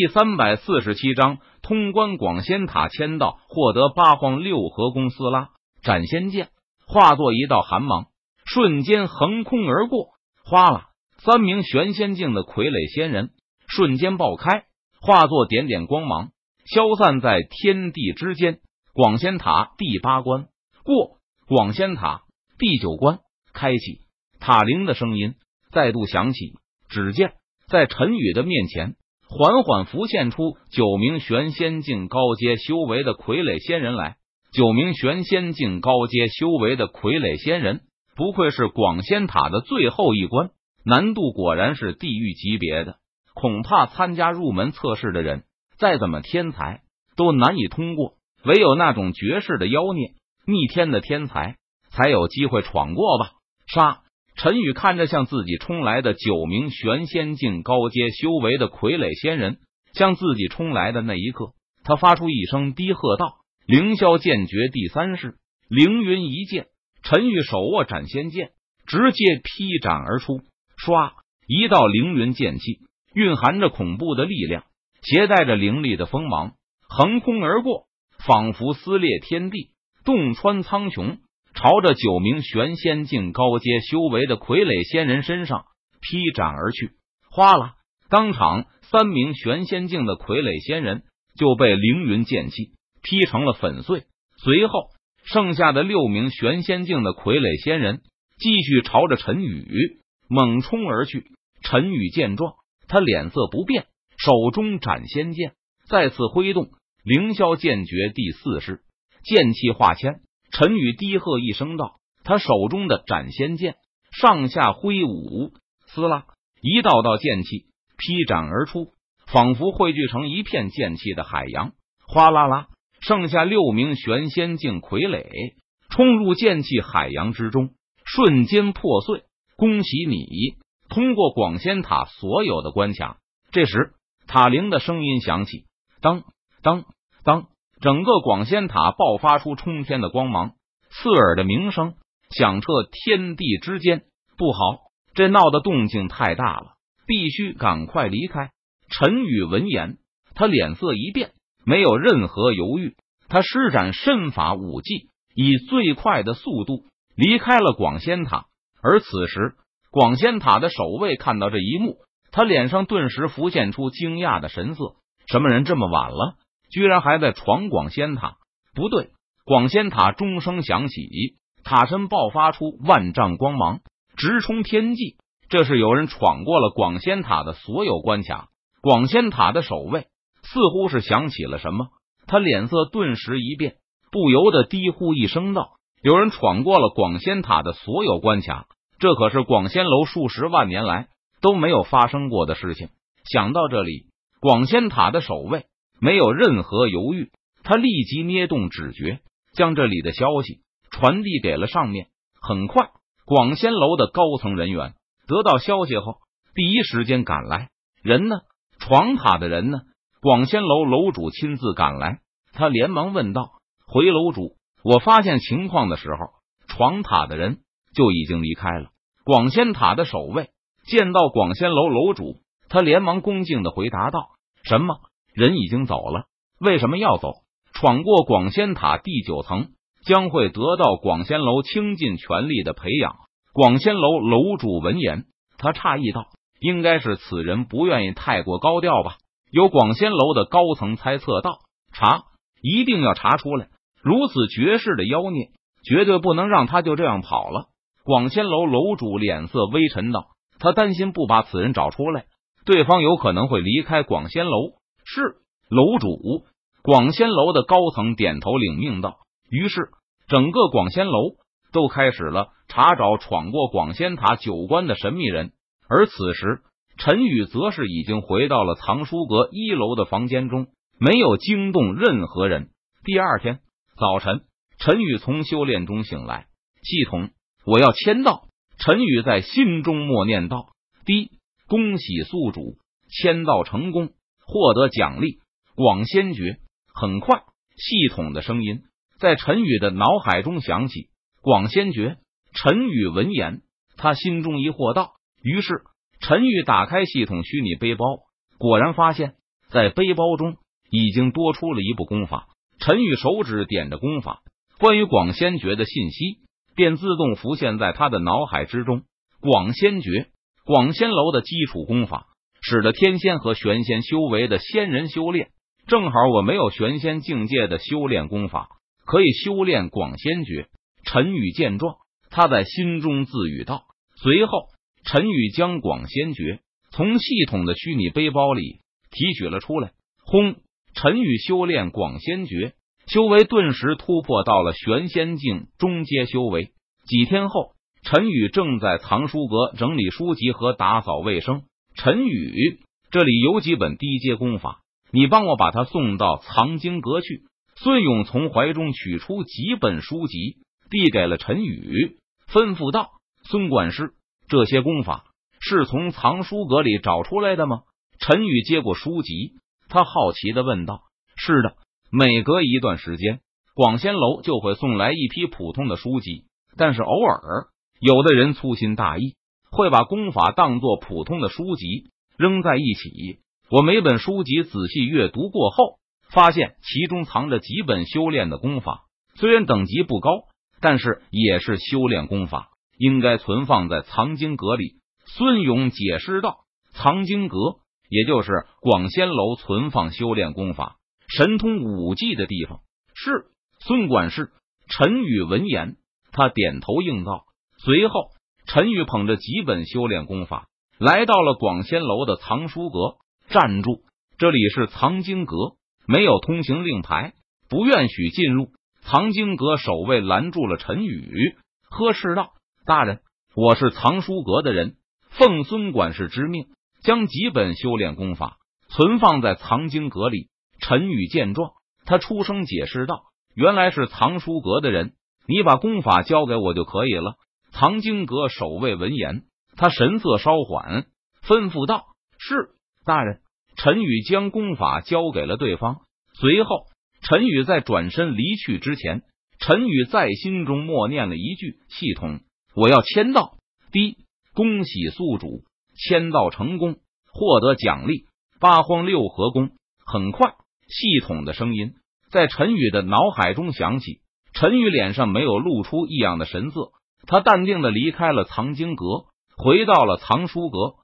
第三百四十七章通关广仙塔签到，获得八荒六合公司拉斩仙剑，化作一道寒芒，瞬间横空而过。哗啦，三名玄仙境的傀儡仙人瞬间爆开，化作点点光芒，消散在天地之间。广仙塔第八关过，广仙塔第九关开启。塔铃的声音再度响起，只见在陈宇的面前，缓缓浮现出九名玄仙境高阶修为的傀儡仙人来。九名玄仙境高阶修为的傀儡仙人，不愧是广仙塔的最后一关，难度果然是地狱级别的。恐怕参加入门测试的人，再怎么天才，都难以通过。唯有那种绝世的妖孽、逆天的天才，才有机会闯过吧。杀！陈宇看着向自己冲来的九名玄仙境高阶修为的傀儡仙人，向自己冲来的那一刻，他发出一声低喝道：“凌霄剑诀第三式，凌云一剑。”陈宇手握斩仙剑，直接劈斩而出。唰！一道凌云剑气，蕴含着恐怖的力量，携带着凌厉的锋芒，横空而过，仿佛撕裂天地，洞穿苍穹。朝着九名玄仙境高阶修为的傀儡仙人身上劈斩而去，哗啦！当场三名玄仙境的傀儡仙人就被凌云剑气劈成了粉碎。随后，剩下的六名玄仙境的傀儡仙人继续朝着陈宇猛冲而去。陈宇见状，他脸色不变，手中斩仙剑再次挥动，凌霄剑诀第四式，剑气化千。陈宇低喝一声道：“他手中的斩仙剑上下挥舞，撕拉，一道道剑气劈斩而出，仿佛汇聚成一片剑气的海洋。哗啦啦，剩下六名玄仙境傀儡冲入剑气海洋之中，瞬间破碎。恭喜你通过广仙塔所有的关卡。”这时，塔铃的声音响起：“当当当。”整个广仙塔爆发出冲天的光芒，刺耳的鸣声响彻天地之间。不好，这闹的动静太大了，必须赶快离开。陈宇闻言，他脸色一变，没有任何犹豫，他施展身法武技，以最快的速度离开了广仙塔。而此时，广仙塔的守卫看到这一幕，他脸上顿时浮现出惊讶的神色：什么人这么晚了？居然还在闯广仙塔！不对，广仙塔钟声响起，塔身爆发出万丈光芒，直冲天际。这是有人闯过了广仙塔的所有关卡。广仙塔的守卫似乎是想起了什么，他脸色顿时一变，不由得低呼一声道：“有人闯过了广仙塔的所有关卡，这可是广仙楼数十万年来都没有发生过的事情。”想到这里，广仙塔的守卫。没有任何犹豫，他立即捏动指诀，将这里的消息传递给了上面。很快，广仙楼的高层人员得到消息后，第一时间赶来。人呢？闯塔的人呢？广仙楼楼主亲自赶来，他连忙问道：“回楼主，我发现情况的时候，闯塔的人就已经离开了。”广仙塔的守卫见到广仙楼楼主，他连忙恭敬的回答道：“什么？”人已经走了，为什么要走？闯过广仙塔第九层，将会得到广仙楼倾尽全力的培养。广仙楼楼主闻言，他诧异道：“应该是此人不愿意太过高调吧？”有广仙楼的高层猜测道：“查，一定要查出来！如此绝世的妖孽，绝对不能让他就这样跑了。”广仙楼楼主脸色微沉道：“他担心不把此人找出来，对方有可能会离开广仙楼。”是楼主，广仙楼的高层点头领命道。于是，整个广仙楼都开始了查找闯过广仙塔九关的神秘人。而此时，陈宇则是已经回到了藏书阁一楼的房间中，没有惊动任何人。第二天早晨，陈宇从修炼中醒来，系统，我要签到。陈宇在心中默念道：“第一，恭喜宿主签到成功。”获得奖励广仙诀。很快，系统的声音在陈宇的脑海中响起。广仙诀。陈宇闻言，他心中疑惑道。于是，陈宇打开系统虚拟背包，果然发现在背包中已经多出了一部功法。陈宇手指点着功法，关于广仙诀的信息便自动浮现在他的脑海之中。广仙诀，广仙楼的基础功法，使得天仙和玄仙修为的仙人修炼。正好我没有玄仙境界的修炼功法，可以修炼广仙诀。陈宇见状，他在心中自语道。随后，陈宇将广仙诀从系统的虚拟背包里提取了出来。轰！陈宇修炼广仙诀，修为顿时突破到了玄仙境中阶修为。几天后，陈宇正在藏书阁整理书籍和打扫卫生。陈宇，这里有几本低阶功法。你帮我把他送到藏经阁去。孙勇从怀中取出几本书籍，递给了陈宇，吩咐道：“孙管事，这些功法是从藏书阁里找出来的吗？”陈宇接过书籍，他好奇的问道：“是的，每隔一段时间，广仙楼就会送来一批普通的书籍，但是偶尔有的人粗心大意，会把功法当做普通的书籍扔在一起。”我每本书籍仔细阅读过后，发现其中藏着几本修炼的功法，虽然等级不高，但是也是修炼功法，应该存放在藏经阁里。孙勇解释道：“藏经阁，也就是广仙楼存放修炼功法、神通武技的地方。”是孙管事。陈宇闻言，他点头应道。随后，陈宇捧着几本修炼功法，来到了广仙楼的藏书阁。站住！这里是藏经阁，没有通行令牌，不愿许进入。藏经阁守卫拦住了陈宇，呵斥道：“大人，我是藏书阁的人，奉孙管事之命，将几本修炼功法存放在藏经阁里。”陈宇见状，他出声解释道：“原来是藏书阁的人，你把功法交给我就可以了。”藏经阁守卫闻言，他神色稍缓，吩咐道：“是。”大人，陈宇将功法交给了对方。随后，陈宇在转身离去之前，陈宇在心中默念了一句：“系统，我要签到。”滴，恭喜宿主签到成功，获得奖励八荒六合弓。很快，系统的声音在陈宇的脑海中响起。陈宇脸上没有露出异样的神色，他淡定的离开了藏经阁，回到了藏书阁。